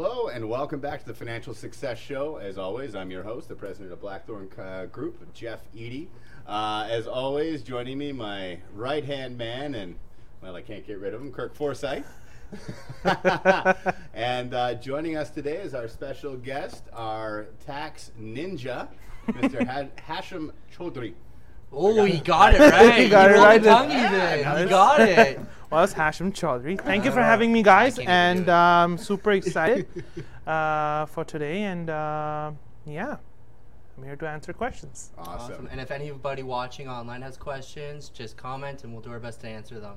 Hello and welcome back to the Financial Success Show. As always, I'm your host, the president of Blackthorn uh, Group, Jeff Eady. Uh, as always, joining me, my right hand man, and well, I can't get rid of him, Kirk Forsyth. and uh, joining us today is our special guest, our tax ninja, Mr. ha- Hashim Chaudhry. Oh, you got it right. You got it right. the tongue Yeah, even. nice. You got it. Well, it's Hashim Chaudhry. Thank you for having me, guys, can't even do and it. um, super excited uh, for today. And uh, yeah, I'm here to answer questions. Awesome. Awesome. And if anybody watching online has questions, just comment and we'll do our best to answer them.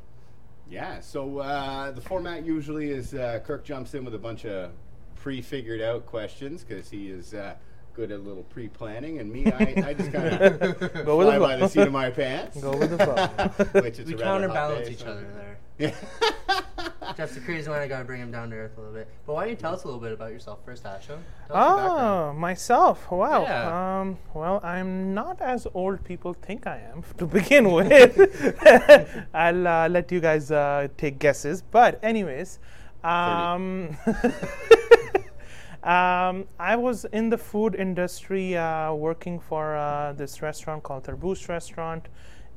Yeah, so uh, the format usually is uh, Kirk jumps in with a bunch of pre-figured out questions because he is uh, good at a little pre-planning, and me, I, I just kind of Go with fly the by the flow. seat of my pants. Go with the flow. which is We a rather hot counterbalance each other there. Yeah. Jeff's the crazy one. I gotta bring him down to earth a little bit. But why don't you tell us a little bit about yourself first, Asha? Tell us your background. Oh, myself. Wow. Yeah. Um, well, I'm not as old people think I am to begin with. I'll uh, let you guys uh, take guesses. But, anyways, um, um, I was in the food industry uh, working for uh, this restaurant called Tarboos Restaurant.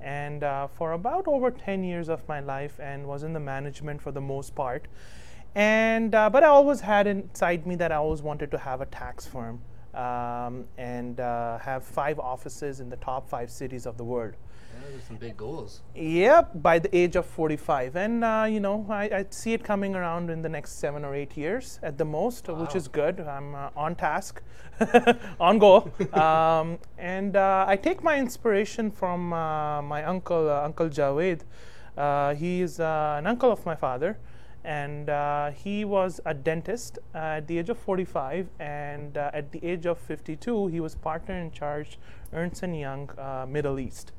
And uh, for about over 10 years of my life, and was in the management for the most part and uh, but I always had inside me that I always wanted to have a tax firm um, and uh, have five offices in the top five cities of the world. Yeah, those some big goals. Yep, by the age of 45, and uh, you know I, I see it coming around in the next seven or eight years at the most, which is good. I'm uh, on task, on goal, um, and uh, I take my inspiration from uh, my uncle, uh, Uncle Javed. Uh, he is uh, an uncle of my father, and uh, he was a dentist at the age of 45, and uh, at the age of 52, he was partner in charge Ernst Young uh, Middle East.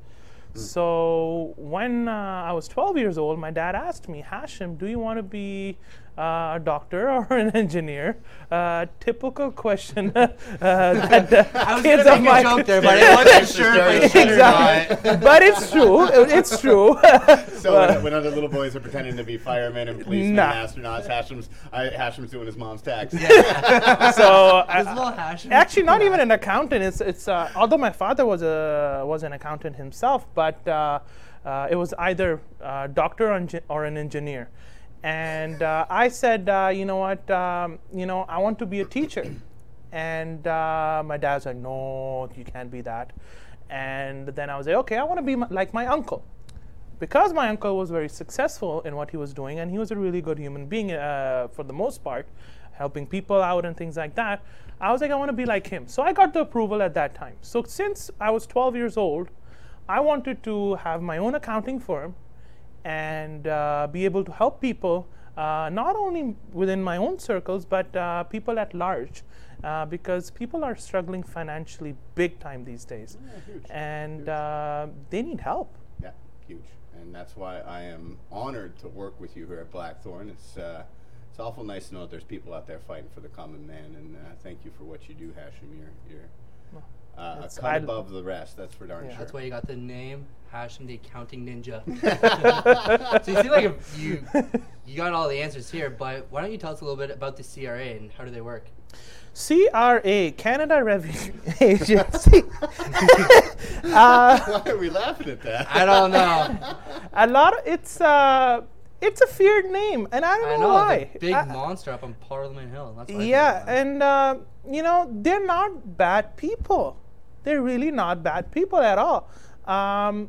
So when uh, I was 12 years old, my dad asked me, Hashim, do you want to be uh, a doctor or an engineer? Uh, typical question uh, that uh, I was kids gonna of make my a joke there, but I wasn't sure if I exactly. but it's true. It's true. So when, when other little boys are pretending to be firemen and policemen Nah. and astronauts, Hashim's, I, Hashim's doing his mom's tax. so I- little actually not even an accountant it's it's uh, although my father was a was an accountant himself but uh, uh, it was either uh, doctor or, or an engineer and uh, i said uh, you know what um, you know i want to be a teacher. And uh, my dad like no you can't be that. And then i was like okay i want to be like my uncle. Because my uncle was very successful in what he was doing and he was a really good human being uh, for the most part helping people out and things like that i was like i want to be like him. So i got the approval at that time. So since i was 12 years old i wanted to have my own accounting firm and uh, be able to help people uh, not only within my own circles but uh, people at large uh, because people are struggling financially big time these days huge, and uh, they need help Yeah, huge. And that's why I am honored to work with you here at Blackthorn. It's uh, it's awful nice to know that there's people out there fighting for the common man, and uh, thank you for what you do, Hashim. You're you're uh, a cut I- above the rest. That's for darn Yeah. sure. That's why you got the name Hashim the Accounting Ninja. so you seem like a, you you got all the answers here, but why don't you tell us a little bit about the CRA and how do they work? CRA, Canada Revenue Agency. uh, Why are we laughing at that? I don't know. a lot of it's uh, it's a feared name, and I don't I know, know why. the big I- monster up on Parliament Hill. That's what I yeah, think and uh, you know they're not bad people. They're really not bad people at all. Um,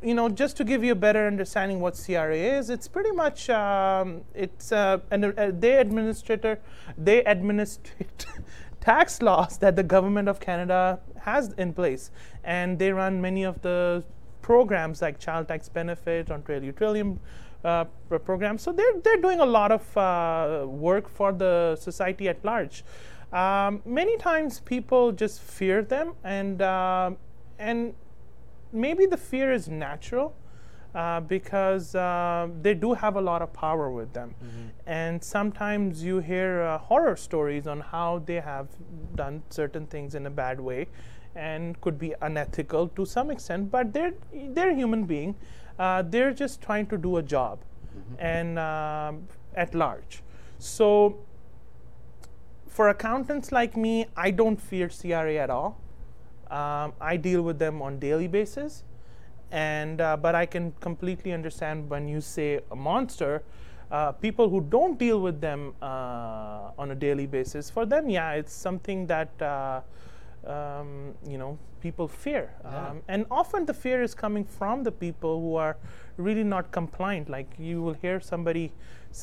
you know, just to give you a better understanding what CRA is, it's pretty much um, it's uh, an, uh, they administrator they administrate tax laws that the government of Canada has in place, and they run many of the programs like child tax benefit, Ontario Trillium uh, programs. So they're they're doing a lot of uh, work for the society at large. Um, many times people just fear them, and uh, and maybe the fear is natural uh, because uh, they do have a lot of power with them. And sometimes you hear uh, horror stories on how they have done certain things in a bad way and could be unethical to some extent, but they're, they're human being. Uh, they're just trying to do a job and um, at large. So for accountants like me, I don't fear CRA at all. Um, I deal with them on daily basis, and uh, but I can completely understand when you say a monster. Uh, people who don't deal with them uh, on a daily basis, for them, yeah, it's something that uh, um, you know people fear, Yeah. um, and often the fear is coming from the people who are really not compliant. Like you will hear somebody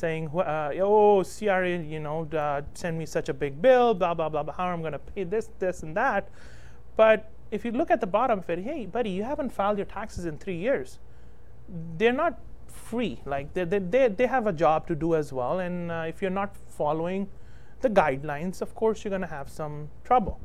saying, uh, "Oh, CRA, you know, uh, send me such a big bill, blah blah blah. blah how I'm going to pay this, this, and that." But if you look at the bottom of it, hey, buddy, you haven't filed your taxes in three years. They're not free. Like they, they, they, they have a job to do as well. And uh, if you're not following the guidelines, of course, you're going to have some trouble.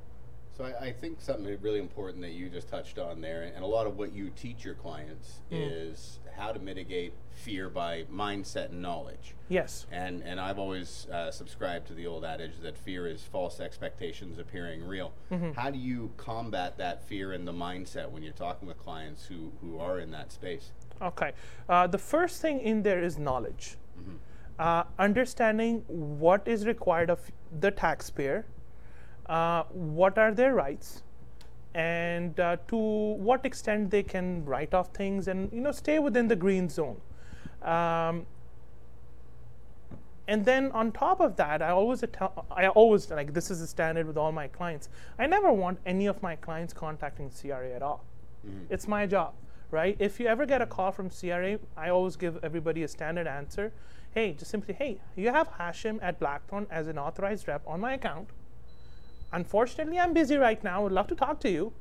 So I, I think something really important that you just touched on there, and a lot of what you teach your clients is how to mitigate fear by mindset and knowledge. Yes. And and I've always uh, subscribed to the old adage that fear is false expectations appearing real. How do you combat that fear and the mindset when you're talking with clients who who are in that space? Okay. Uh, the first thing in there is knowledge. Uh, understanding what is required of the taxpayer, uh, what are their rights, and uh, to what extent they can write off things and you know stay within the green zone. Um, and then on top of that, I always tell, I always like this is a standard with all my clients. I never want any of my clients contacting CRA at all. It's my job, right? If you ever get a call from CRA, I always give everybody a standard answer. Hey, just simply, hey, you have Hashim at Blackthorn as an authorized rep on my account. Unfortunately, I'm busy right now. Would love to talk to you.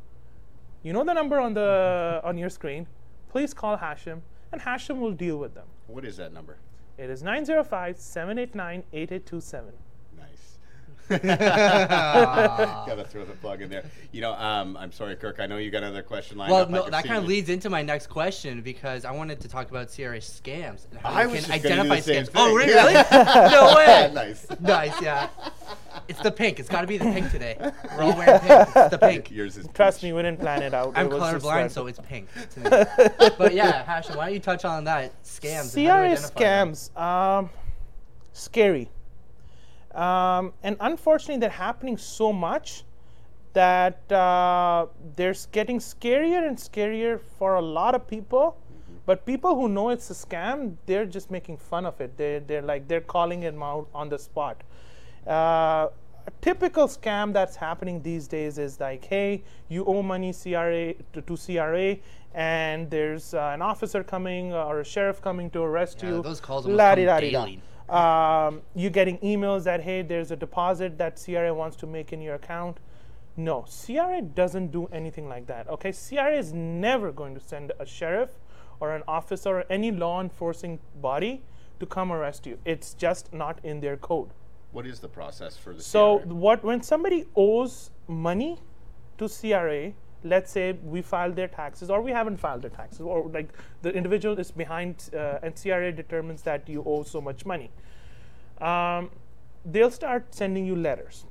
You know the number on the on your screen. Please call Hashim, and Hashim will deal with them. What is that number? It is 905-789-8827. Nice. Gotta throw the plug in there. You know, um, I'm sorry, Kirk. I know you got another question lined Well, up. I no, can that kind of leads into my next question because I wanted to talk about CRA scams and how I we was can just gonna do identify the same scams. Oh, thing. really? no way. nice. nice, yeah. It's the pink. It's got to be the pink today. We're all wearing pink. It's the pink. Yours is Trust peach. me, we didn't plan it out. I'm It was colorblind, so it's pink. to me. but yeah, Hashim, why don't you touch on that scams? and how to CRA scams, um, scary. Um, and unfortunately, they're happening so much that uh, they're getting scarier and scarier for a lot of people. But people who know it's a scam, they're just making fun of it. They're, they're like, they're calling it out on the spot. Uh, a typical scam that's happening these days is like, hey, you owe money CRA to, to CRA, and there's uh, an officer coming or a sheriff coming to arrest Yeah, you. those calls almost come daily. Um, you getting emails that hey, there's a deposit that CRA wants to make in your account. No, CRA doesn't do anything like that. Okay, CRA is never going to send a sheriff or an officer or any law enforcing body to come arrest you. It's just not in their code. What is the process for the So CRA? what when somebody owes money to CRA, let's say we filed their taxes or we haven't filed their taxes or like the individual is behind uh, and CRA determines that you owe so much money. Um, they'll start sending you letters.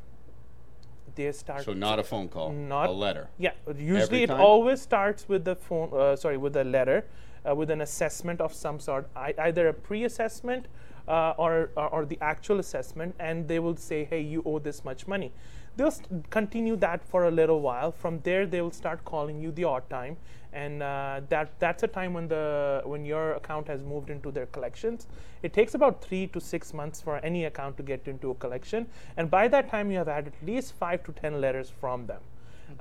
They start So not a phone call, Not- a letter. yeah, usually it always starts with the phone. Uh, sorry, with a letter, uh, with an assessment of some sort, I, either a pre-assessment uh, or, or or the actual assessment, and they will say, "Hey, you owe this much money." They'll continue that for a little while. From there, they will start calling you the odd time, and uh, that that's a time when the when your account has moved into their collections. It takes about three to six months for any account to get into a collection, and by that time, you have had at least five to ten letters from them.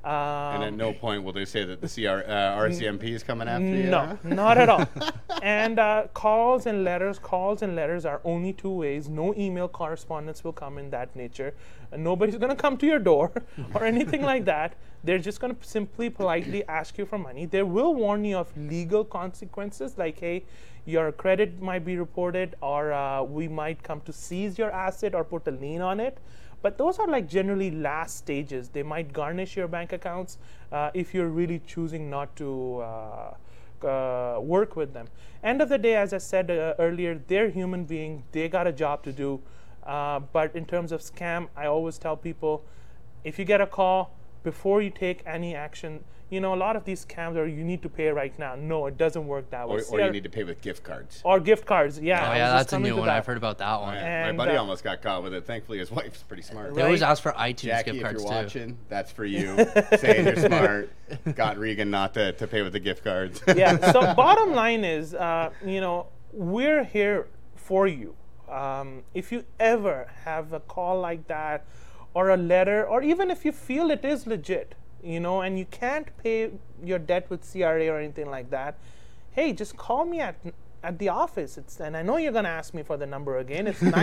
And at Um, no point will they say that the CR, uh, RCMP is coming after you. no, not at all. and uh, calls and letters, calls and letters are only two ways. No email correspondence will come in that nature. Uh, nobody's going to come to your door or anything like that. They're just going to simply politely ask you for money. They will warn you of legal consequences, like, hey, your credit might be reported, or uh, we might come to seize your asset or put a lien on it. But those are like generally last stages. They might garnish your bank accounts uh, if you're really choosing not to uh, uh, work with them. End of the day, as I said uh, earlier, they're human beings. They got a job to do. Uh, but in terms of scam, I always tell people, if you get a call, before you take any action. You know, a lot of these scams are you need to pay right now. No, it doesn't work that way. Or, or you need to pay with gift cards. or gift cards. Yeah. Oh yeah, that's a new one. that. I've heard about that one. Yeah, And, my buddy uh, almost got caught with it. Thankfully, his wife's pretty smart. They always Right. ask for iTunes Jackie, gift if you're too. watching, that's for you. Saying you're smart. Got Regan not to, to pay with the gift cards. yeah. So bottom line is, uh, you know, we're here for you. Um, if you ever have a call like that, or a letter, or even if you feel it is legit, you know, and you can't pay your debt with CRA or anything like that, hey, just call me at at the office. It's and I know you're gonna ask me for the number again. It's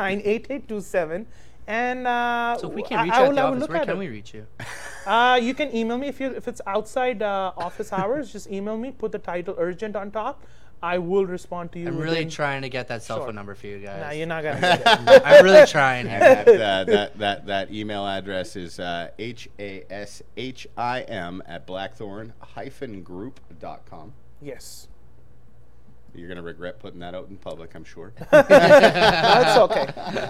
905-789-8827. And uh, So if we can't reach I you at will the office, where can it. we reach you? Uh, you can email me if you if it's outside uh, office hours. Just email me. Put the title urgent on top. I will respond to you. I'm really within- trying to get that cell Sure. phone number for you guys. Nah, you're not gonna. Get it. I'm really trying And here. that, uh, that, that, that email address is uh, H-A-S-H-I-M at blackthorn-group dot com. yes, You're going to regret putting that out in public, I'm sure. that's okay.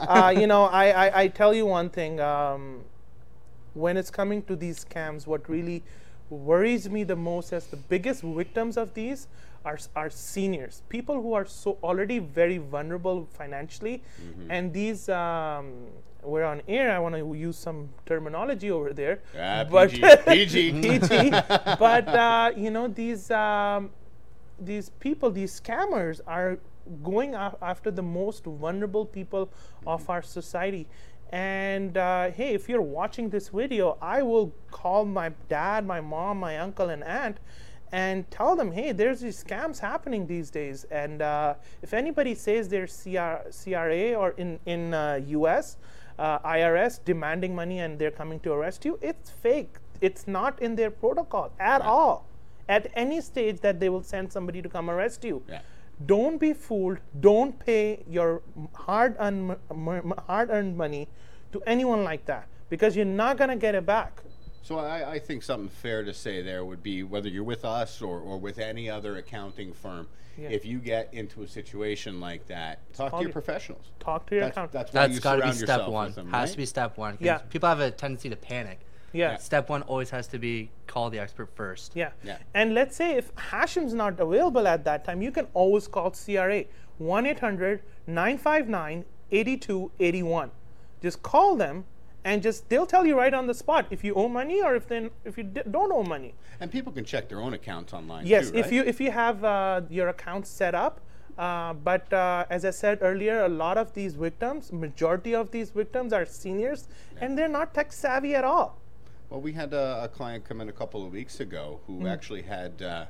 Uh, you know, I, I I tell you one thing. Um, when it's coming to these scams, what really worries me the most is the biggest victims of these are, are seniors, people who are so already very vulnerable financially, and these. Um, we're on air. I want to use some terminology over there, Ah, but PG. PG. PG. But uh, you know these um, these people, these scammers, are going af- after the most vulnerable people of our society. And uh, hey, if you're watching this video, I will call my dad, my mom, my uncle, and aunt and tell them, hey, there's these scams happening these days. And uh, if anybody says they're CR- CRA or in, in uh, US, uh, IRS demanding money and they're coming to arrest you, it's fake. It's not in their protocol at all. At any stage that they will send somebody to come arrest you. Yeah. Don't be fooled. Don't pay your hard-earned, hard-earned money to anyone like that because you're not gonna get it back. So I, I think something fair to say there would be whether you're with us or, or with any other accounting firm, Yeah. if you get into a situation like that, talk to your your- professionals. Talk to your That's, accountant. that's why That's you got to be step one. them, Has right? to be step one. Yeah. People have a tendency to panic. yeah. Step one always has to be call the expert first. Yeah. Yeah. And let's say if Hashim's not available at that time, you can always call CRA 1 800 959 8281. Just call them and just they'll tell you right on the spot if you owe money or if then if you d- don't owe money. And people can check their own accounts online Yes, too, if you if you have uh, your account set up. Uh, but uh, as I said earlier, a lot of these victims, majority of these victims are seniors, and they're not tech savvy at all. Well, we had a, a client come in a couple of weeks ago who Mm. actually had, uh,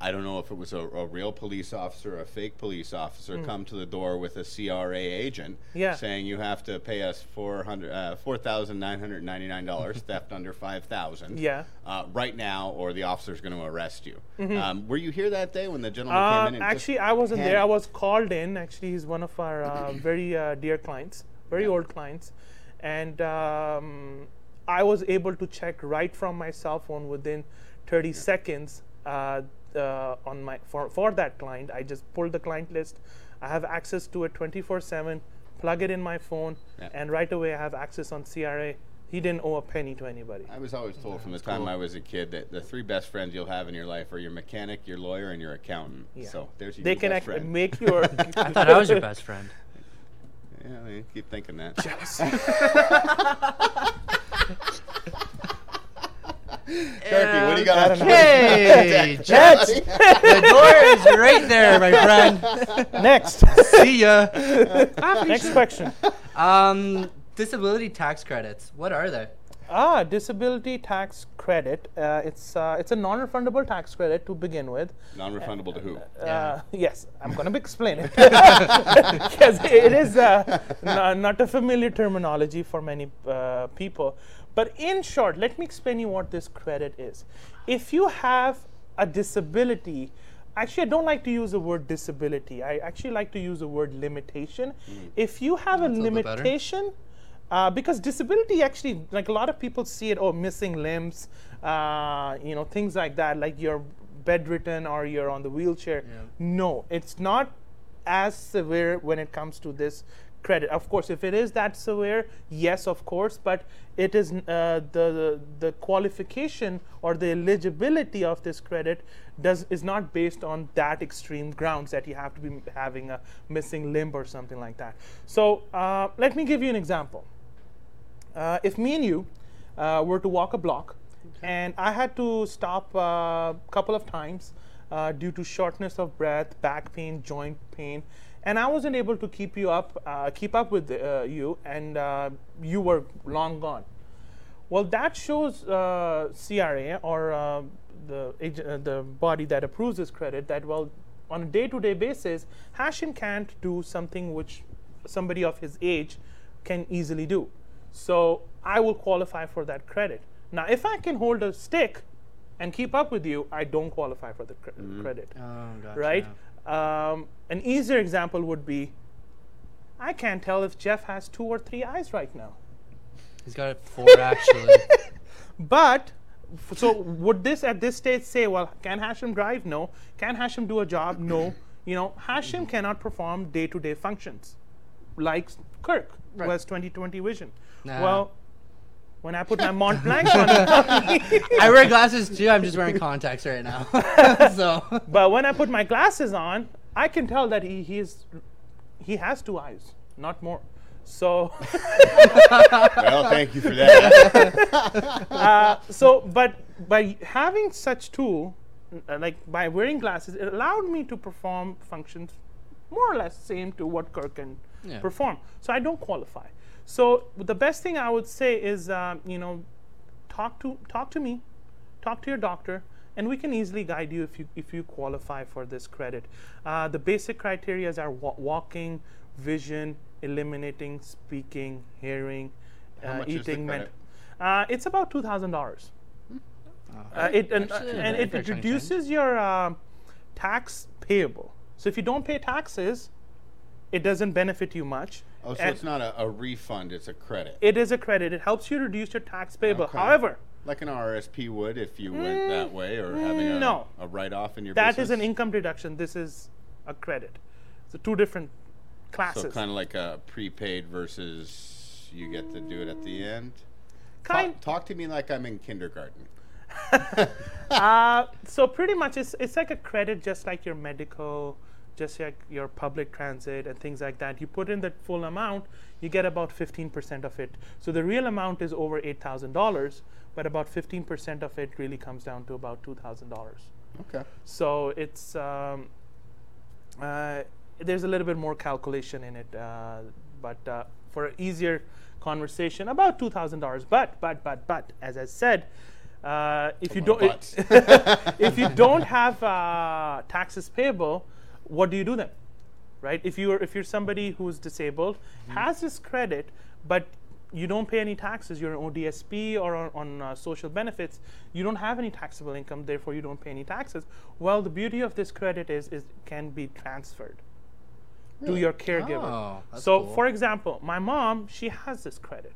I don't know if it was a, a real police officer or a fake police officer, come to the door with a CRA agent Mm. Yeah. saying you have to pay us 400, uh, $4,999, theft under 5000 Yeah. uh, right now, or the officer's going to arrest you. Um, were you here that day when the gentleman Uh, came in? And actually, I wasn't there. I was called in. Actually, he's one of our uh, very uh, dear clients, very old clients, and um, I was able to check right from my cell phone within 30 seconds uh, uh, on my for for that client. I just pull the client list. I have access to it 24/7. Plug it in my phone, Yeah. and right away I have access on CRA. He didn't owe a penny to anybody. I was always told from the time I was a kid that the three best friends you'll have in your life are your mechanic, your lawyer, and your accountant. Yeah. So there's your They can best friend. make your. I thought I was your best friend. Yeah, I mean, keep thinking that. Turkey, what do you got on Hey, Jets. the door is right there, my friend. Next. See ya. Next question. Um, disability tax credits. What are they? Ah, disability tax credit. Uh, it's uh, it's a non-refundable tax credit to begin with. Non-refundable to who? Uh, yes, I'm going to explain it because it is uh, n- not a familiar terminology for many uh, people. But in short, let me explain you what this credit is. If you have a disability, actually, I don't like to use the word disability. I actually like to use the word limitation. If you have a a little bit limitation, uh, because disability actually, like a lot of people see it, oh, missing limbs, uh, you know, things like that, like you're bedridden or you're on the wheelchair. Yeah. No, it's not as severe when it comes to this credit. Of course, if it is that severe, yes, of course, but it is uh, the the qualification or the eligibility of this credit does is not based on that extreme grounds that you have to be having a missing limb or something like that. So uh, let me give you an example. Uh, if me and you uh, were to walk a block, and I had to stop a couple of times uh, due to shortness of breath, back pain, joint pain, and I wasn't able to keep you up, uh, keep up with uh, you, and uh, you were long gone. Well, that shows uh, CRA or uh, the the body that approves this credit that well, on a day-to-day basis, Hashim can't do something which somebody of his age can easily do. So I will qualify for that credit. Now, if I can hold a stick and keep up with you, I don't qualify for the cre- credit Oh, gotcha. right? Um, an easier example would be I can't tell if Jeff has two or three eyes right now. He's got four actually. But f- so would this at this stage say, well, can Hashim drive? No. Can Hashim do a job? No. You know, Hashim cannot perform day-to-day functions like Kirk, Right. who has 20/20 vision. Nah. Well, when I put my Mont Blanc on, I wear glasses too. I'm just wearing contacts right now. so but when I put my glasses on, I can tell that he he's he has two eyes, not more. So. Well, thank you for that. uh, so but by having such tool uh, like by wearing glasses it allowed me to perform functions more or less same to what kirk can Yeah. perform so i don't qualify so the best thing i would say is um, you know talk to talk to me talk to your doctor and we can easily guide you if you if you qualify for this credit uh, the basic criteria are wa- walking vision eliminating speaking hearing How uh, much is the eating credit? uh, it's about two thousand dollars. Uh, it and, Actually, and it fair chunk of change. reduces your uh, tax payable. So if you don't pay taxes, it doesn't benefit you much. Oh, so And it's not a, a refund; it's a credit. it is a credit. It helps you reduce your tax payable. Okay. However, like an RSP would if you went that way, or having a, no. a write-off in your business. that is an income deduction. This is a credit. So two different classes. So kind of like a prepaid versus you get to do it at the end. Kind- Talk, talk to me like I'm in kindergarten. uh, so pretty much it's, it's like a credit just like your medical just like your public transit and things like that you put in the full amount you get about 15% of it so the real amount is over $8000 but about 15% of it really comes down to about $2000 Okay. so it's um, uh, there's a little bit more calculation in it, uh, but uh, for an easier conversation, about two thousand dollars. But but but but as I said, uh, if you don't if you don't have uh, taxes payable, what do you do then? Right? If you're if you're somebody who's disabled, has this credit, but you don't pay any taxes, you're on ODSP or on, on uh, social benefits, you don't have any taxable income, therefore you don't pay any taxes. Well, the beauty of this credit is, is it can be transferred to your caregiver. Oh, so, cool. for example, my mom, she has this credit,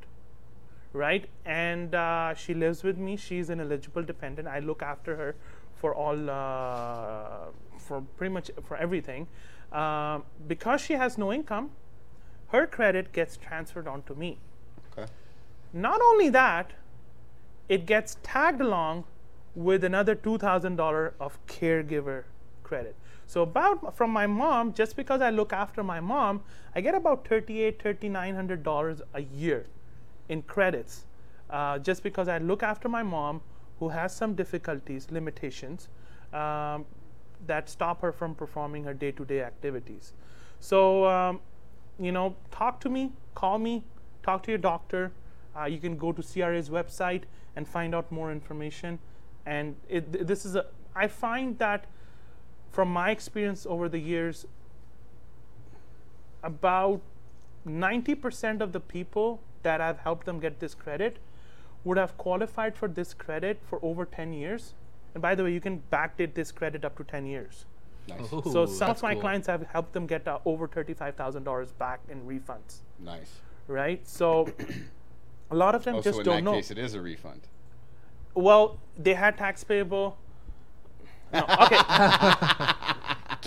right? And uh, she lives with me. She's an eligible dependent. I look after her for all, uh, for pretty much for everything. Um, because she has no income, her credit gets transferred onto me. Okay. Not only that, it gets tagged along with another $2,000 of caregiver credit. So about from my mom, just because I look after my mom, I get about $3,800, $3,900 a year in credits. Uh, just because I look after my mom, who has some difficulties, limitations, um, that stop her from performing her day-to-day activities. So, um, you know, talk to me, call me, talk to your doctor. Uh, you can go to CRA's website and find out more information. And it, this is a, I find that from my experience over the years, about 90% of the people that I've helped them get this credit would have qualified for this credit for over 10 years. And by the way, you can backdate this credit up to 10 years. Nice. Ooh, so some of my cool. clients have helped them get uh, over $35,000 back in refunds, Nice. right? So a lot of them Oh, just so in don't that know. case, it is a refund. Well, they had tax payable. No, okay.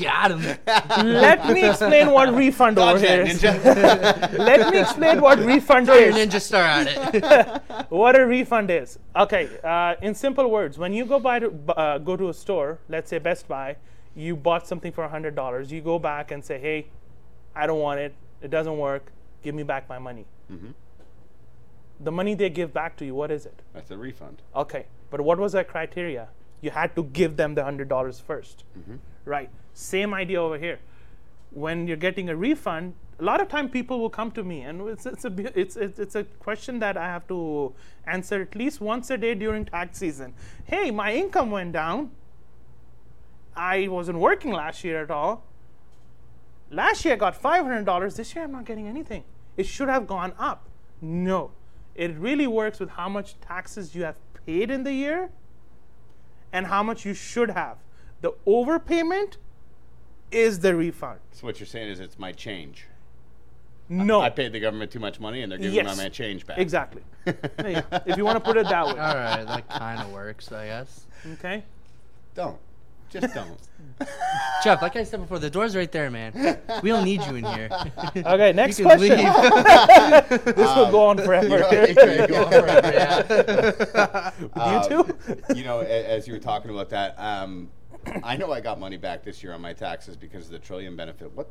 Got him. Let me explain what refund over Dodge here that, is. ninja. Let me explain what refund Throw your is. ninja star at it. what a refund is. Okay, uh, in simple words, when you go buy to bu- uh, go to a store, let's say Best Buy, you bought something for hundred dollars. You go back and say, "Hey, I don't want it. It doesn't work. Give me back my money." The money they give back to you, what is it? That's a refund. Okay, but what was that criteria? You had to give them the hundred dollars 1st right? Same idea over here. When you're getting a refund, a lot of time people will come to me, and it's it's a it's it's, a question that I have to answer at least once a day during tax season. Hey, my income went down. I wasn't working last year at all. Last year I got $500. This year I'm not getting anything. It should have gone up. No. It really works with how much taxes you have paid in the year and how much you should have. The overpayment is the refund. So what you're saying is it's my change. No. I paid the government too much money, and they're giving Yes. my man change back. Exactly. Yeah, if you want to put it that way. All right, that kind of works, I guess. Okay. Don't. Just don't. Jeff, like I said before, the door's right there, man. We don't need you in here. Okay, next you can question. leave. This will go on forever. You know, It could go on forever, yeah. you too? you know, as you were talking about that, um, I know I got money back this year on my taxes because of the Trillium benefit. What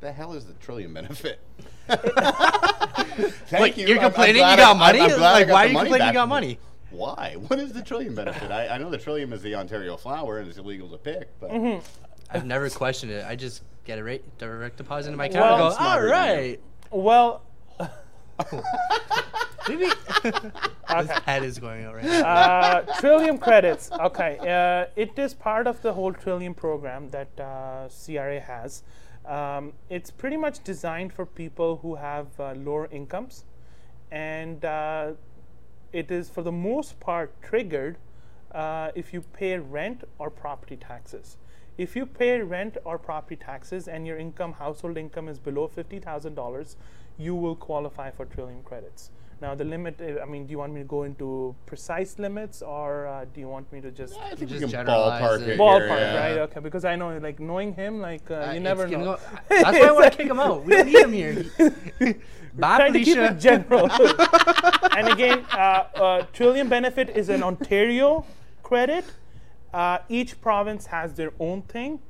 the hell is the Trillium benefit? Thank Wait, you. you're I'm- I'm complaining you got I- money? I'm glad I Like, got why are you money complaining you got money? Why? What is the Trillium benefit? I, I know the trillium is the Ontario flower and it's illegal to pick, but Mm-hmm. I've never questioned it. I just get a rate, direct deposit in my account Well, and go, all smarter than you." right. Well, Maybe his head is going out right now. uh, Trillium credits. Okay, uh, it is part of the whole Trillium program that uh, CRA has. Um, it's pretty much designed for people who have uh, lower incomes, and uh, it is for the most part triggered uh, if you pay rent or property taxes. If you pay rent or property taxes and your income, household income, is below fifty thousand dollars, you will qualify for Trillium credits. Now the limit. uh, I mean, do you want me to go into precise limits, or uh, do you want me to just I think Just we can generalize ballpark it. it. ballpark, here, yeah. right? Okay, because I know, like knowing him, like uh, Uh, you never know. go- That's why I want to kick him out. We don't need him here. Bye, Trying to keep it general. and again, uh, uh, Trillium benefit is an Ontario credit. Uh, each province has their own thing.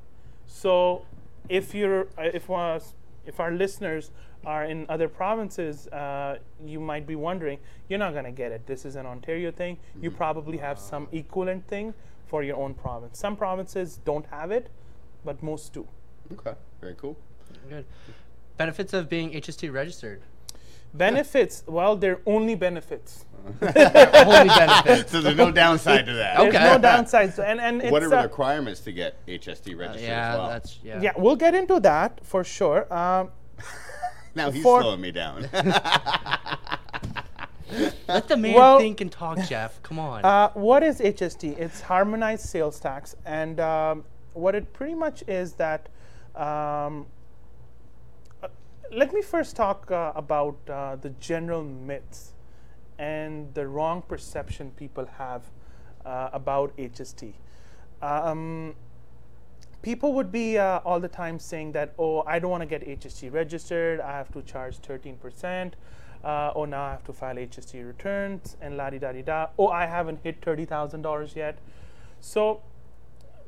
So if you're, uh, if uh, if our listeners are in other provinces, uh, you might be wondering, you're not gonna get it. This is an Ontario thing. You probably have some equivalent thing for your own province. Some provinces don't have it, but most do. Okay, very cool. Good. Benefits of being HST registered. Benefits, well, they're only benefits. Only benefits. So there's no downside to that. Okay. There's no downsides. And, and What it's, are the uh, requirements to get HST registered yeah, as well? that's yeah. yeah, we'll get into that for sure. Um, now he's for- slowing me down. Let the man Well- think and talk, Jeff. Come on. uh, what is HST? It's harmonized sales tax, and um, what it pretty much is that. Um, uh, let me first talk uh, about uh, the general myths and the wrong perception people have uh, about HST. Um, people would be uh, all the time saying that, oh, I don't want to get HST registered. I have to charge 13%. Uh, oh, now I have to file HST returns and la di da di da. Oh, I haven't hit $30,000 yet. So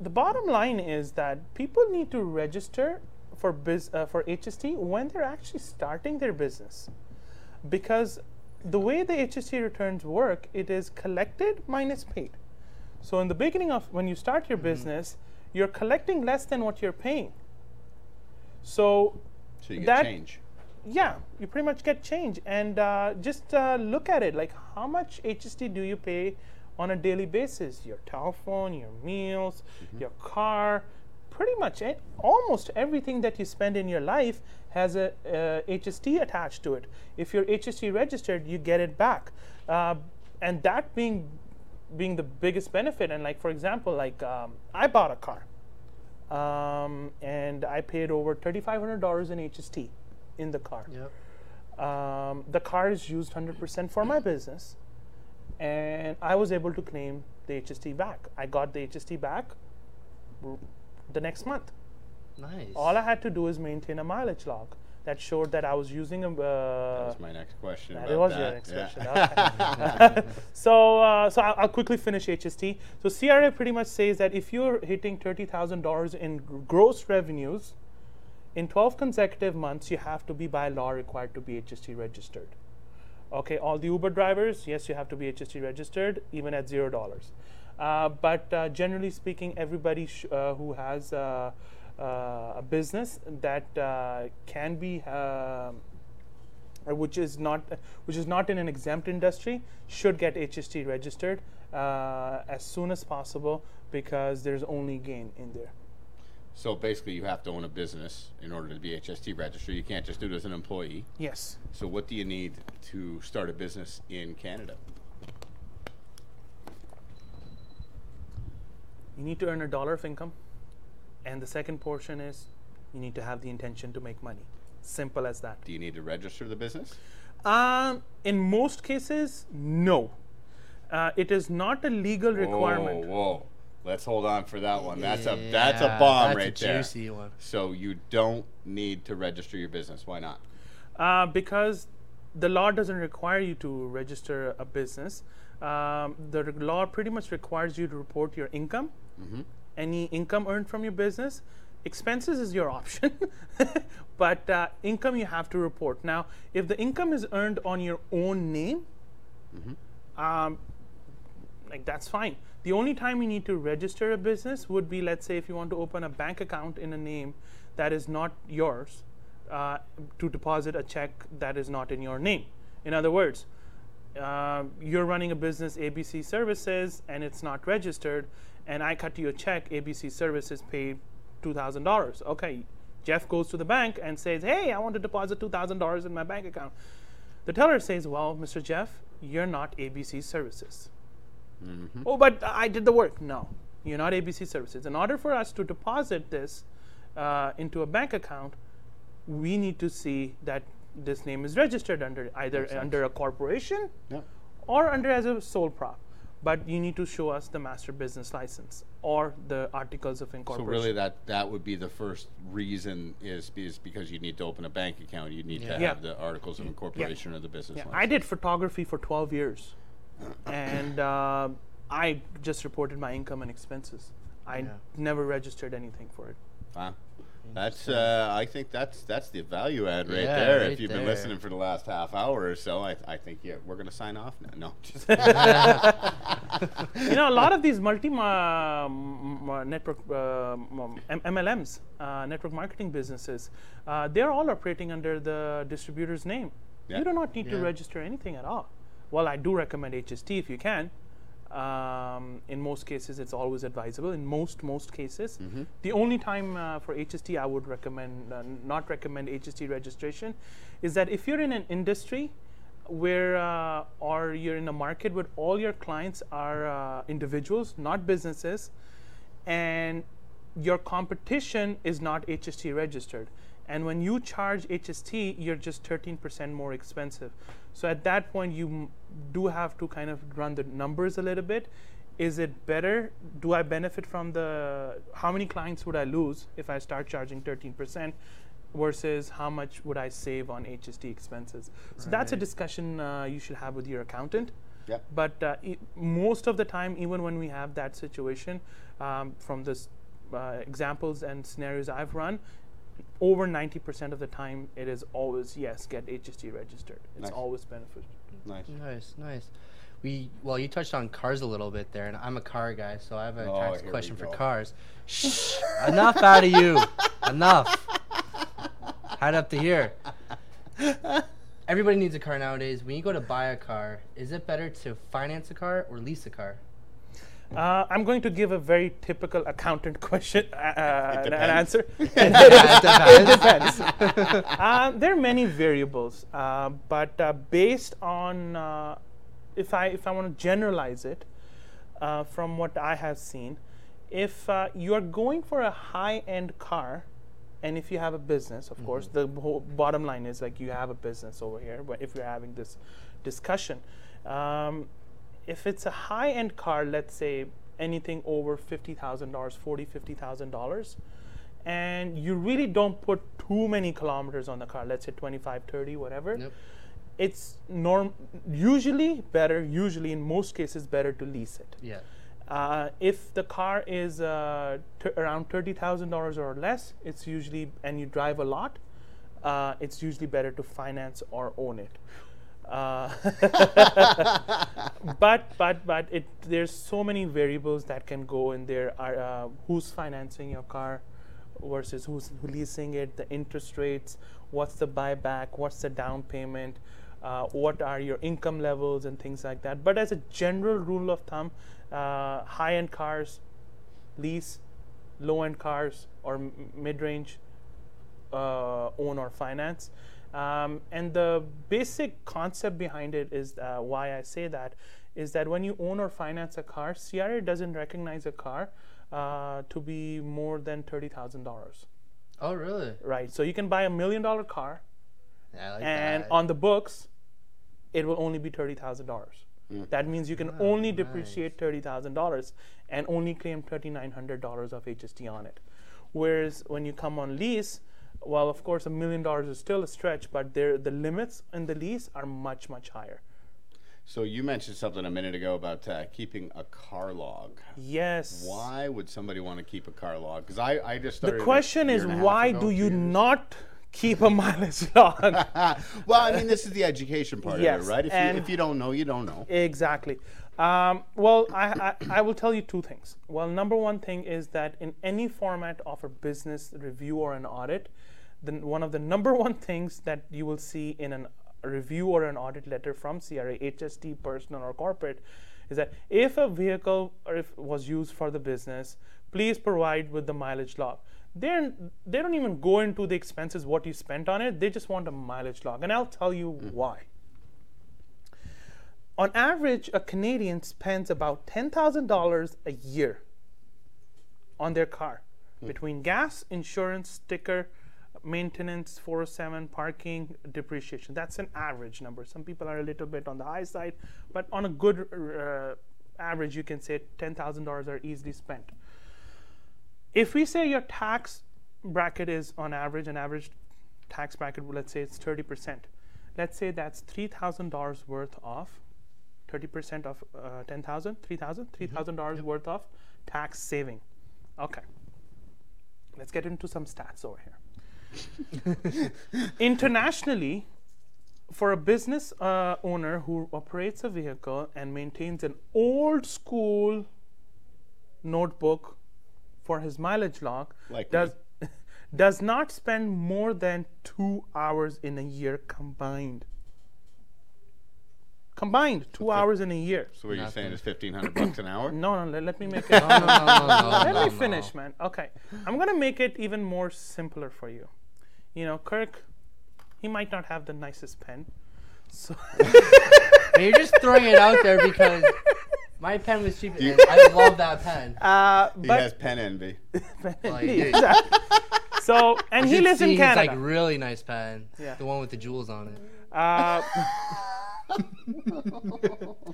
the bottom line is that people need to register for biz, uh, for HST when they're actually starting their business, because the way the HST returns work, it is collected minus paid. So in the beginning of when you start your business, you're collecting less than what you're paying. So so you get That- change. yeah, you pretty much get change. And uh, just uh, look at it like how much HST do you pay on a daily basis? Your telephone, your meals, your car, pretty much almost everything that you spend in your life has a uh, HST attached to it. If you're HST registered, you get it back. Uh, and that being being the biggest benefit. And like for example like um, i bought a car um, and i paid over $3500 in hst in the car. Yep. um, the car is used 100% for my business and i was able to claim the hst back. I got the hst back r- the next month. Nice. All I had to do is maintain a mileage log that showed that I was using a. that Uh, was my next question. that was that. your next yeah. question. Okay. so, uh, so I'll, I'll quickly finish HST. So CRA pretty much says that if you're hitting thirty thousand dollars in gross revenues, in twelve consecutive months, you have to be by law required to be HST registered. Okay, all the Uber drivers, yes, you have to be HST registered, even at zero dollars. Uh, but uh, generally speaking, everybody sh- uh, who has uh, a business that uh, can be, um uh, which is not, which is not in an exempt industry, should get HST registered uh, as soon as possible because there's only gain in there. So basically, you have to own a business in order to be HST registered. You can't just do it as an employee. Yes. So what do you need to start a business in Canada? You need to earn a dollar of income, and the second portion is you need to have the intention to make money. Simple as that. Do you need to register the business? Um, in most cases, no. Uh, it is not a legal requirement. Whoa, whoa. Let's hold on for that one. That's a that's a Yeah, bomb that's right a there. juicy one. So you don't need to register your business. Why not? Uh, because the law doesn't require you to register a business. Um, the re- law pretty much requires you to report your income, any income earned from your business. Expenses is your option, but uh, income you have to report. Now, if the income is earned on your own name, um, like that's fine. The only time you need to register a business would be, let's say, if you want to open a bank account in a name that is not yours, uh, to deposit a check that is not in your name. In other words, uh, you're running a business ABC Services and it's not registered, and I cut you a check. ABC Services paid two thousand dollars. Okay, Jeff goes to the bank and says, "Hey, I want to deposit two thousand dollars in my bank account." The teller says, "Well, Mr. Jeff, you're not ABC Services." Oh, but I did the work. No, you're not ABC Services. In order for us to deposit this uh, into a bank account, we need to see that this name is registered under either under a corporation No. or under as a sole prop. But you need to show us the master business license or the articles of incorporation. So really, that that would be the first reason is is because you need to open a bank account. You need to Yeah. Yeah. have the articles of incorporation or the business. Yeah, I did photography for 12 years, and uh, I just reported my income and expenses. I Yeah. never registered anything for it. Wow. That's uh, I think that's that's the value add right Yeah, there. right if you've been listening for the last half hour or so, I, I think yeah, we're gonna sign off now. No, just you know, a lot of these multi uh, m- network uh, m- M- MLMs, uh, network marketing businesses, uh, they're all operating under the distributor's name. Yeah. You do not need to register anything at all. Well, I do recommend HST if you can. Um, in most cases, it's always advisable. In most most cases, the only time uh, for HST I would recommend uh, not recommend HST registration is that if you're in an industry where uh, or you're in a market where all your clients are uh, individuals, not businesses, and your competition is not HST registered. And when you charge HST, you're just 13% more expensive. So at that point, you m- do have to kind of run the numbers a little bit. Is it better? Do I benefit from the, how many clients would I lose if I start charging 13%? versus how much would I save on HST expenses. So that's a discussion uh, you should have with your accountant. Yep. But uh, e- most of the time, even when we have that situation, um, from the uh, examples and scenarios I've run, over 90% of the time, it is always yes, get HST registered. It's Nice. always beneficial. nice. Nice, nice. We well, you touched on cars a little bit there, and I'm a car guy, so I have a Oh, tax question for cars. Shh! Enough out of you. Enough. Head up to here. Everybody needs a car nowadays. When you go to buy a car, is it better to finance a car or lease a car? Uh, I'm going to give a very typical accountant question uh, uh, an answer. it depends. uh, there are many variables, uh, but uh, based on uh, if I if I want to generalize it uh, from what I have seen, if uh, you are going for a high-end car, and if you have a business, of course, the whole bottom line is like you have a business over here. But if you're having this discussion, um, if it's a high-end car, let's say anything over fifty thousand dollars, forty, fifty thousand dollars, and you really don't put too many kilometers on the car. Let's say 25, 30, whatever. It's norm usually better. Usually, in most cases, better to lease it. Yeah. Uh, if the car is uh, t- around thirty thousand dollars or less, it's usually and you drive a lot, uh, it's usually better to finance or own it. Uh, but but but it there's so many variables that can go in there. Are uh, who's financing your car versus who's leasing it, the interest rates, what's the buyback, what's the down payment, uh, what are your income levels and things like that. But as a general rule of thumb, uh, high-end cars lease, low-end cars or m- mid-range uh, own or finance. Um, and the basic concept behind it is uh, why I say that is that when you own or finance a car, CRA doesn't recognize a car uh, to be more than thirty thousand dollars. Oh, really? Right. So you can buy a million dollar car, Yeah, like and that. on the books, it will only be thirty thousand dollars. That means you can only depreciate thirty thousand dollars and only claim thirty nine hundred dollars of HST on it. Whereas when you come on lease, well, of course, a million dollars is still a stretch, but the limits in the lease are much much higher. So you mentioned something a minute ago about uh, keeping a car log. Yes. Why would somebody want to keep a car log? Because I, I just The started. a question is and a half why do you years. not keep a mileage log? well, I mean, this is the education part Yes, of it, right? If you, if you don't know, you don't know. Exactly. Um, well, I, I, I will tell you two things. Well, number one thing is that in any format of a business review or an audit, then one of the number one things that you will see in an, a review or an audit letter from CRA, HST, personal or corporate, is that if a vehicle or if was used for the business, please provide with the mileage log. They're, they don't even go into the expenses, what you spent on it. They just want a mileage log, and I'll tell you mm-hmm. why on average, a Canadian spends about $10,000 a year on their car hmm. between gas, insurance, sticker, maintenance, 407, parking, depreciation. That's an average number. Some people are a little bit on the high side, but on a good uh, average, you can say $10,000 are easily spent. If we say your tax bracket is on average, an average tax bracket, let's say it's 30%. Let's say that's $3,000 worth of 30% of uh, 10,000, 3,000, $3,000 worth of tax saving. Okay. Let's get into some stats over here. Internationally, for a business uh, owner who operates a vehicle and maintains an old school notebook for his mileage log, Like does does not spend more than two hours in a year combined. Combined, two hours in a year. So what you're saying is fifteen hundred bucks an hour? No, no, let, let me make it. No, no, no, no, no, let no, me no. finish, man. Okay, I'm gonna make it even more simpler for you. You know, Kirk, he might not have the nicest pen, so you're just throwing it out there because my pen was cheap. and I love that pen. uh, He has pen envy. Like, dude, so and you he should lives in see his, Canada. like really nice pen. Yeah. The one with the jewels on it. uh,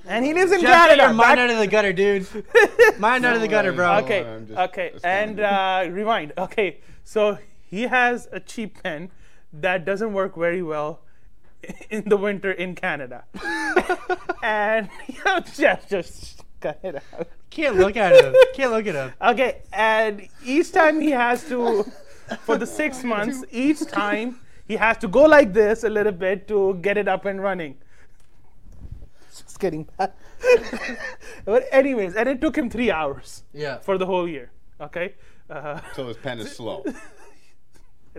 and he lives in Jeff, get Canada. your mind That- out of the gutter, dude. mind out of the gutter, bro. Okay. okay, just okay, and astounded. uh, rewind. Okay, so he has a cheap pen that doesn't work very well in the winter in Canada, and you know, just just cut it out. Can't look at him. Can't look at him. Okay, and each time he has to, for the six months, each time he has to go like this a little bit to get it up and running. Just kidding. but anyways, and it took him three hours Yeah. for the whole year. Okay, uh, So his pen is slow.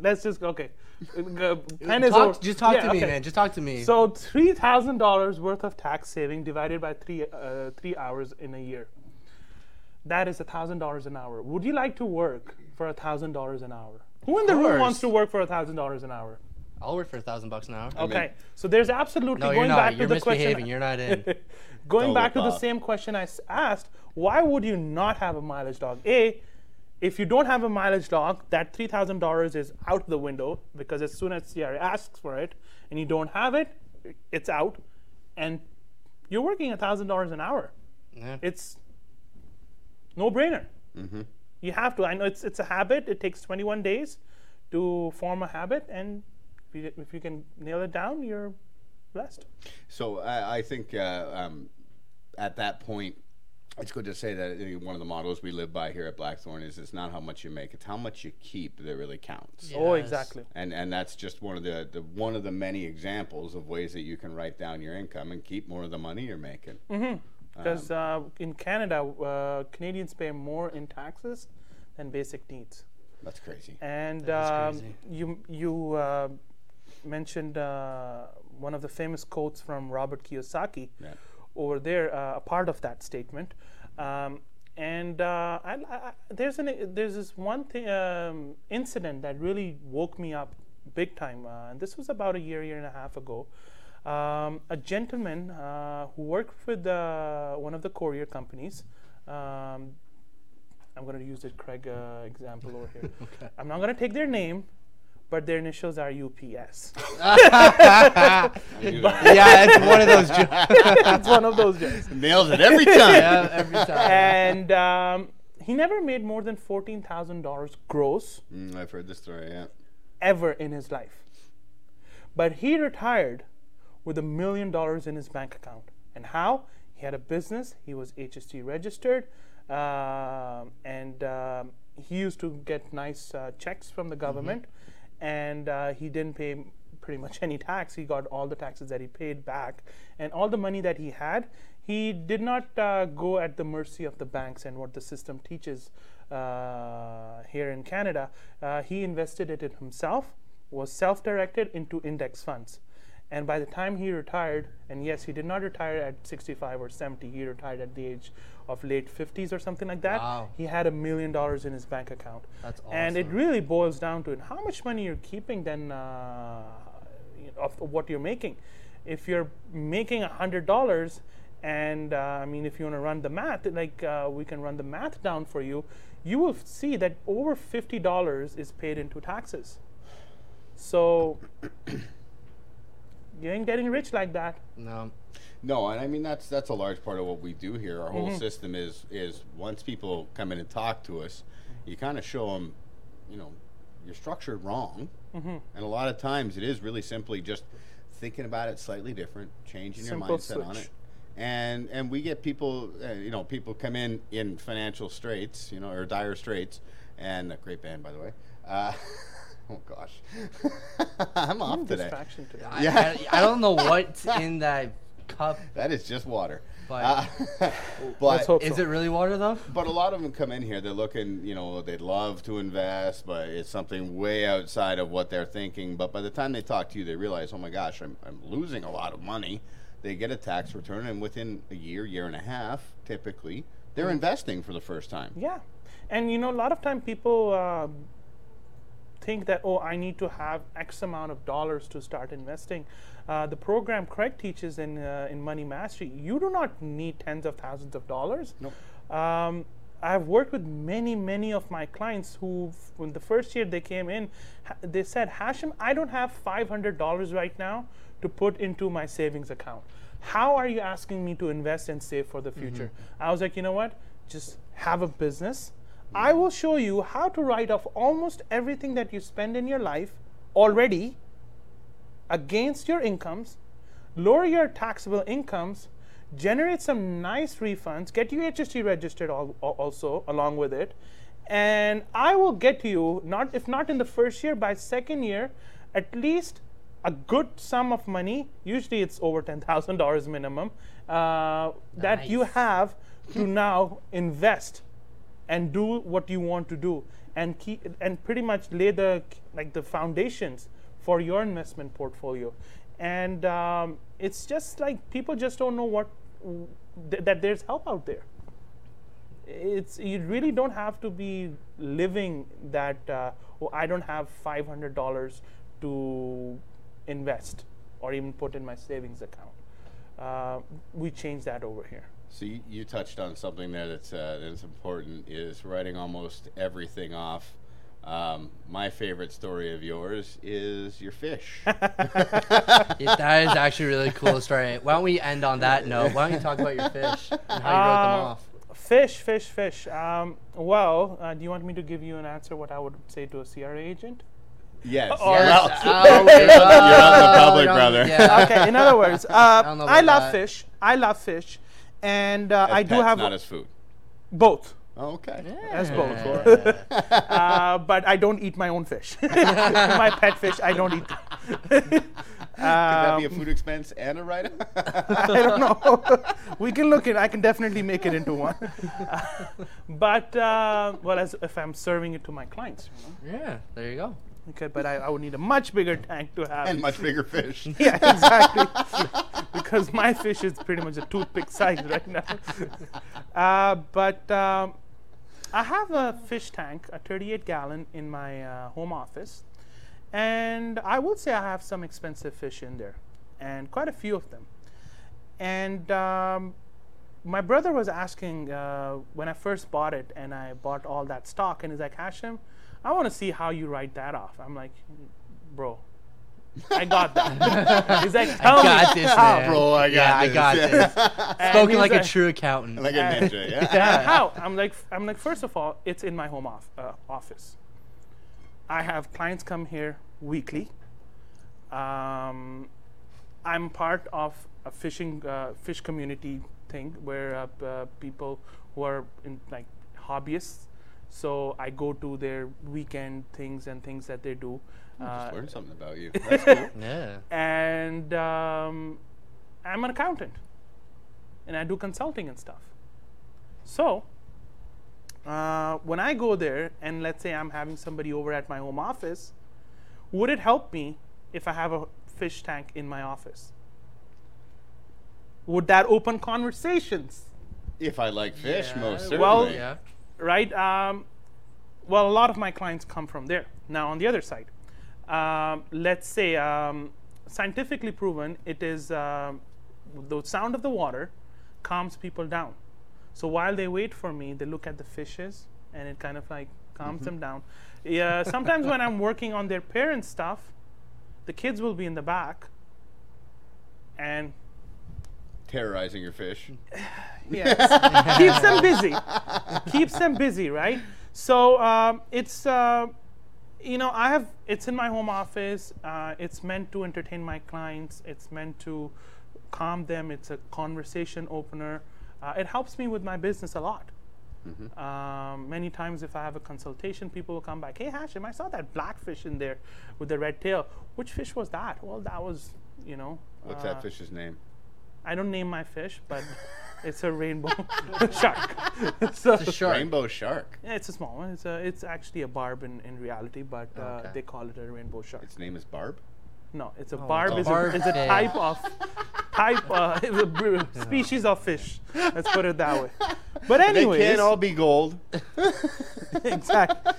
Let's just okay. Pen is Talk, over- just talk yeah, to me, okay. man. Just talk to me. So three thousand dollars worth of tax saving divided by three uh, three hours in a year. That is a thousand dollars an hour. Would you like to work for a thousand dollars an hour? Who in the room wants to work for a thousand dollars an hour? I'll work for a thousand bucks an hour. Okay, so there's absolutely No, going you're back not. to You're the question. misbehaving. You're not in. going Don't back to look the same question I s- asked, why would you not have a mileage dog? A, if you don't have a mileage log, that three thousand dollars is out the window because as soon as CRA asks for it and you don't have it, it's out, and you're working a thousand dollars an hour. Yeah. It's no brainer. You have to. I know it's it's a habit. It takes 21 days to form a habit, and if you, if you can nail it down, you're blessed. So I, I think uh, um, at that point, it's good to say that one of the models we live by here at Blackthorn is it's not how much you make, it's how much you keep that really counts. Yeah. Oh, exactly. And and that's just one of the, the one of the many examples of ways that you can write down your income and keep more of the money you're making. Because uh, in Canada, uh, Canadians pay more in taxes than basic needs. That's crazy. And That is um, crazy. you you uh, mentioned uh, one of the famous quotes from Robert Kiyosaki Yeah. Over there, uh, a part of that statement. Um, and uh, I, I, there's an there's this one thing um, incident that really woke me up big time, uh, and this was about a year year and a half ago. Um, a gentleman uh, who worked with one of the courier companies. Um, I'm going to use the Craig uh, example over here. Okay. I'm not going to take their name, but their initials are UPS. I knew that. yeah, it's one of those. Jo- it's one of those jokes. Nails it every time. yeah, every time. And um, he never made more than $14,000 gross Mm, I've heard this story. Yeah. ever in his life. But he retired with a million dollars in his bank account. And how? He had a business, he was HST registered, um, and um, he used to get nice uh, checks from the government, and uh, he didn't pay pretty much any tax. He got all the taxes that he paid back, and all the money that he had, he did not uh, go at the mercy of the banks and what the system teaches uh, here in Canada. Uh, he invested it in himself, was self directed into index funds. And by the time he retired, and yes, he did not retire at 65 or 70, he retired at the age of late 50s or something like that. Wow. He had a million dollars in his bank account. That's awesome. And it really boils down to it. how much money you're keeping then uh, of what you're making. If you're making $100, and uh, I mean, if you want to run the math, like uh, we can run the math down for you, you will see that over $50 is paid into taxes. So you ain't getting rich like that. no. No, and I mean that's that's a large part of what we do here. Our Mm-hmm. whole system is is once people come in and talk to us, you kind of show them, you know, you're structured wrong, Mm-hmm. and a lot of times it is really simply just thinking about it slightly different, changing Simple your mindset on it. And and we get people, uh, you know, people come in in financial straits, you know, or dire straits, and a great band by the way. Uh, oh gosh, I'm off today. Distraction today. I, Yeah. I, I don't know what's in that cup. That is just water. But- Uh, Let's but hope Is so. it really water though? but a lot of them come in here. They're looking, you know, they'd love to invest, but it's something way outside of what they're thinking. But by the time they talk to you, they realize, oh my gosh, I'm, I'm losing a lot of money. They get a tax return, and within a year, year and a half, typically, they're investing for the first time. Yeah, and you know, a lot of time people uh, think that oh, I need to have X amount of dollars to start investing. Uh, the program Craig teaches in uh, in Money Mastery, you do not need tens of thousands of dollars. Nope. Um, I've worked with many, many of my clients who, when the first year they came in, ha- they said, Hashim, I don't have $500 right now to put into my savings account. How are you asking me to invest and save for the future? I was like, you know what? Just have a business. I will show you how to write off almost everything that you spend in your life already against your incomes, lower your taxable incomes, generate some nice refunds, get you HST registered al- al- also along with it, and I will get you not if not in the first year by second year, at least a good sum of money. Usually it's over ten thousand dollars minimum uh, that you have to now invest and do what you want to do and keep and pretty much lay the like the foundations for your investment portfolio. And um, it's just like people just don't know what th- that there's help out there. It's you really don't have to be living that uh, oh i don't have $500 to invest or even put in my savings account. Uh, we change that over here So you, you touched on something there that's uh, that's important is writing almost everything off. Um, my favorite story of yours is your fish. Yeah, that is actually a really cool story. Why don't we end on that note? Why don't you talk about your fish and how you wrote them Uh, off? Fish, fish, fish. Um, well, uh, do you want me to give you an answer what I would say to a CRA agent? Yes. Or- Well, Oh, you're on the oh, public, brother. yeah. okay, in other words, uh, don't I love that. fish. I love fish. And uh, As I do have not as food. both. Oh, okay. As both. Uh, but I don't eat my own fish. my pet fish, I don't eat. Could that be a Um, food expense and a write I don't know. we can look it. I can definitely make it into one. but uh, well, as if I'm serving it to my clients, you know? Yeah, there you go. Okay, but I, I would need a much bigger tank to have. and much bigger fish. yeah, exactly. because my fish is pretty much a toothpick size right now. uh, but um, I have a fish tank, a 38 gallon, in my uh, home office. And I would say I have some expensive fish in there, and quite a few of them. And um, my brother was asking uh, when I first bought it, and I bought all that stock, and he's like, Hashim, I want to see how you write that off. I'm like, bro, I got that. he's like, tell got me this, how. man. Bro, I got yeah, I this. got Yeah. this. Spoken he's like a true accountant. like a ninja, yeah? Yeah, how? I'm like, I'm like, first of all, it's in my home off, uh, office. I have clients come here weekly. Um, I'm part of a fishing uh, fish community thing where uh, uh, people who are in like hobbyists. So I go to their weekend things and things that they do. I just Uh, learned something about you. That's cool. yeah. and um, I'm an accountant, and I do consulting and stuff. So uh, when I go there, and let's say I'm having somebody over at my home office, would it help me if I have a fish tank in my office? Would that open conversations? if I like fish, Yeah, most certainly. well, Yeah. Right? Um, well, a lot of my clients come from there. Now, on the other side, um, let's say um, scientifically proven, it is um, the sound of the water calms people down. So while they wait for me, they look at the fishes, and it kind of like calms them down. Yeah, sometimes when I'm working on their parents' stuff, the kids will be in the back, and Terrorizing your fish. Yes. keeps them busy. keeps them busy, right? So um, it's uh, you know I have it's in my home office. Uh, it's meant to entertain my clients. It's meant to calm them. It's a conversation opener. Uh, it helps me with my business a lot. Um, many times, if I have a consultation, people will come back. Hey, Hashim, I saw that black fish in there with the red tail. Which fish was that? Well, that was, you know. What's uh, that fish's name? I don't name my fish, but it's a rainbow shark. so, It's a shark. Rainbow shark. yeah, it's a small one. It's a, it's actually a barb in, in reality, but uh, Okay. they call it a rainbow shark. Its name is Barb. no, it's a Oh, barb. it's a is, barb a, is a type of type. Uh, a br- species of fish. Let's put it that way. But anyway, They anyways, can't all be gold. exactly.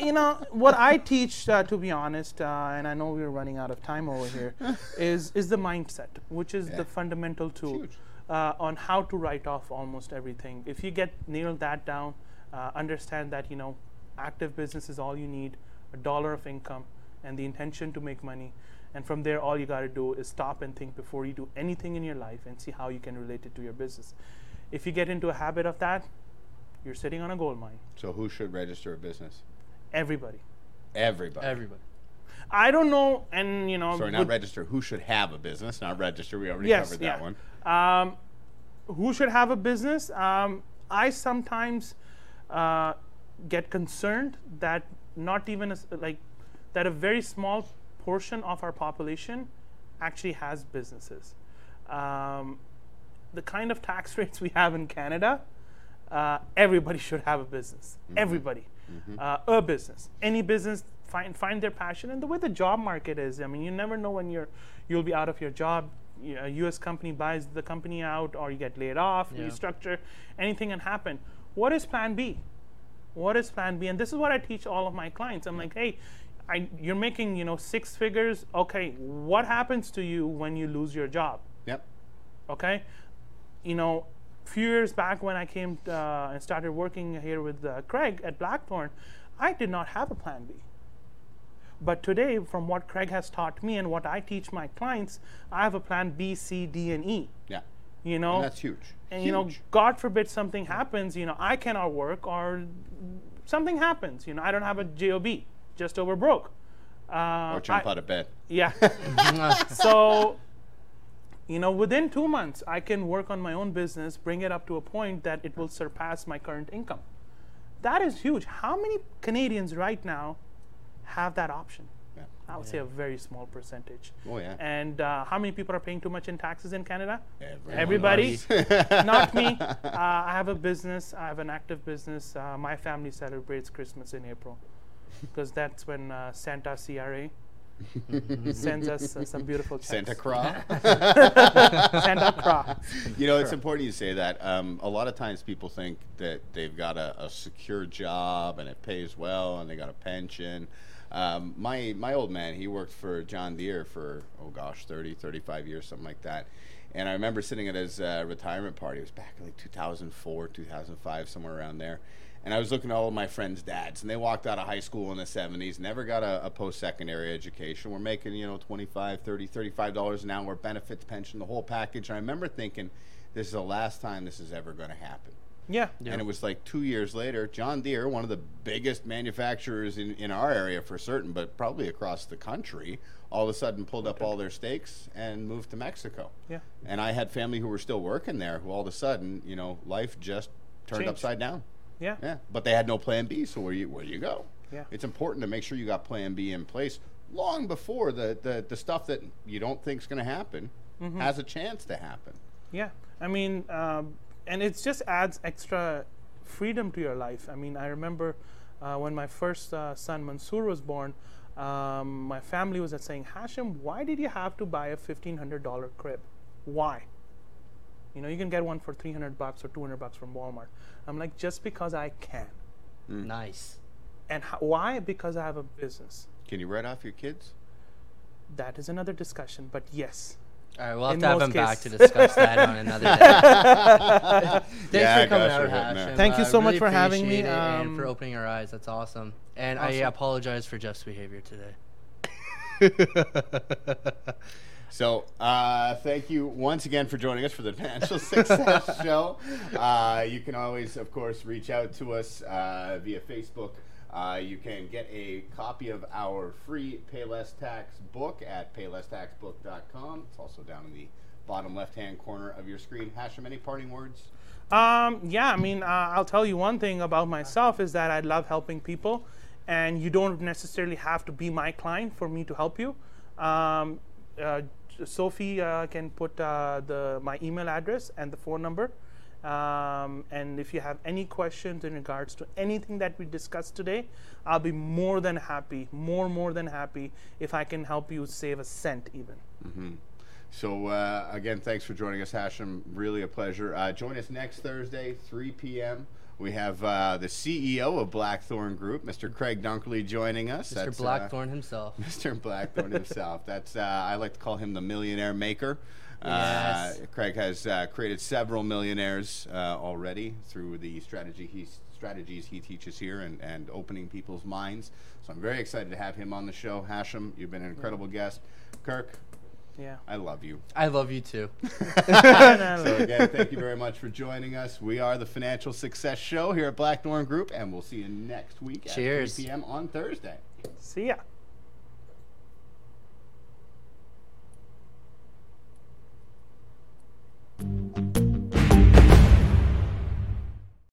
You know what I teach, uh, to be honest, uh, and I know we're running out of time over here, is is the mindset, which is Yeah. the fundamental tool uh, on how to write off almost everything. If you get nailed that down, uh, understand that you know active business is all you need, a dollar of income, and the intention to make money. And from there, all you got to do is stop and think before you do anything in your life and see how you can relate it to your business. If you get into a habit of that, you're sitting on a gold mine. So who should register a business? Everybody. Everybody. Everybody. I don't know, and you know, Sorry, not with- register. Who should have a business? Not register. We already yes, covered yeah. that one. Um, who should have a business? Um, I sometimes uh, get concerned that not even a s like that a very small portion of our population actually has businesses. Um, the kind of tax rates we have in Canada, uh, everybody should have a business. Everybody, uh, a business, any business. Find find their passion, and the way the job market is. I mean, you never know when you're you'll be out of your job. A U.S. company buys the company out, or you get laid off, Yeah. restructure. Anything can happen. What is Plan B? What is Plan B? And this is what I teach all of my clients. I'm like, hey, I, you're making you know six figures. Okay, what happens to you when you lose your job? Yep. okay you know few years back when i came uh, and started working here with uh, craig at blackthorn i did not have a plan b but today from what craig has taught me and what i teach my clients i have a plan b c d and e Yeah. You know, And that's huge. and you know, God forbid something happens, you know, I cannot work or something happens. You know, I don't have a job, just over broke. Uh, or jump I- out of bed. Yeah. so, you know, within two months, I can work on my own business, bring it up to a point that it will surpass my current income. That is huge. How many Canadians right now have that option? Yeah. I would say a very small percentage. Oh yeah. And uh, how many people are paying too much in taxes in Canada? Everyone Everybody, not me. Uh, I have a business. I have an active business. Uh, my family celebrates Christmas in April because that's when uh, Santa CRA sends us uh, some beautiful checks. Santa Claus. Santa Claus. You know, it's important you say that. Um, a lot of times people think that they've got a, a secure job and it pays well and they got a pension. Um, my my old man, he worked for John Deere for oh gosh, 30, 35 years, something like that. And I remember sitting at his uh, retirement party. It was back in like 2004, 2005, somewhere around there. And I was looking at all of my friends' dads, and they walked out of high school in the 70s, never got a, a post-secondary education. We're making, you know, 25, 30, 35 dollars an hour, benefits, pension, the whole package. And I remember thinking, this is the last time this is ever going to happen. Yeah. Yeah. And it was like two years later, John Deere, one of the biggest manufacturers in, in our area for certain, but probably across the country, all of a sudden pulled up all their stakes and moved to Mexico. Yeah. And I had family who were still working there who all of a sudden, you know, life just turned Changed. upside down. Yeah. Yeah. But they had no plan B, so where you where do you go? Yeah. It's important to make sure you got plan B in place long before the, the, the stuff that you don't think is going to happen Mm-hmm. has a chance to happen. Yeah, I mean, um, and it just adds extra freedom to your life. I mean, I remember uh, when my first uh, son Mansoor was born, um, my family was saying, Hashim, why did you have to buy a fifteen hundred dollar crib? Why? You know, you can get one for three hundred bucks or two hundred bucks from Walmart. I'm like, just because I can. nice. And ho- why? Because I have a business. Can you write off your kids? That is another discussion, but yes. All right, we'll have In to have most him back to discuss that on another day. Thanks Yeah, for coming gosh, out, we're hitting Hashim. Thank you Uh, so much for having me, appreciate it and for um, opening our eyes. That's awesome. And I apologize for Jeff's behavior today. So, uh, thank you once again for joining us for the Financial Success Show. Uh, you can always, of course, reach out to us uh, via Facebook. Uh, you can get a copy of our free Pay Less Tax book at paylesstaxbook.com. It's also down in the bottom left hand corner of your screen. Hashim, any parting words? Um, yeah, I mean, uh, I'll tell you one thing about myself is that I love helping people, and you don't necessarily have to be my client for me to help you. Um, uh, Sophie uh, can put uh, the my email address and the phone number. Um, and if you have any questions in regards to anything that we discussed today, I'll be more than happy, more more than happy if I can help you save a cent even. So uh, again, thanks for joining us, Hashim. Really a pleasure. Uh, join us next Thursday, 3 p.m. We have uh, the CEO of Blackthorn Group, Mr. Craig Dunkley, joining us. Mr. That's, uh, Blackthorn himself. Mr. Blackthorn himself. That's uh, I like to call him the millionaire maker. Yes. Uh, Craig has uh, created several millionaires uh, already through the strategy he's, strategies he teaches here and, and opening people's minds. So I'm very excited to have him on the show. Hashim, you've been an incredible guest. Kirk, yeah. I love you. I love you too. so again, thank you very much for joining us. We are the Financial Success Show here at Blackthorn Group, and we'll see you next week Cheers. at 3 p.m. on Thursday. See ya.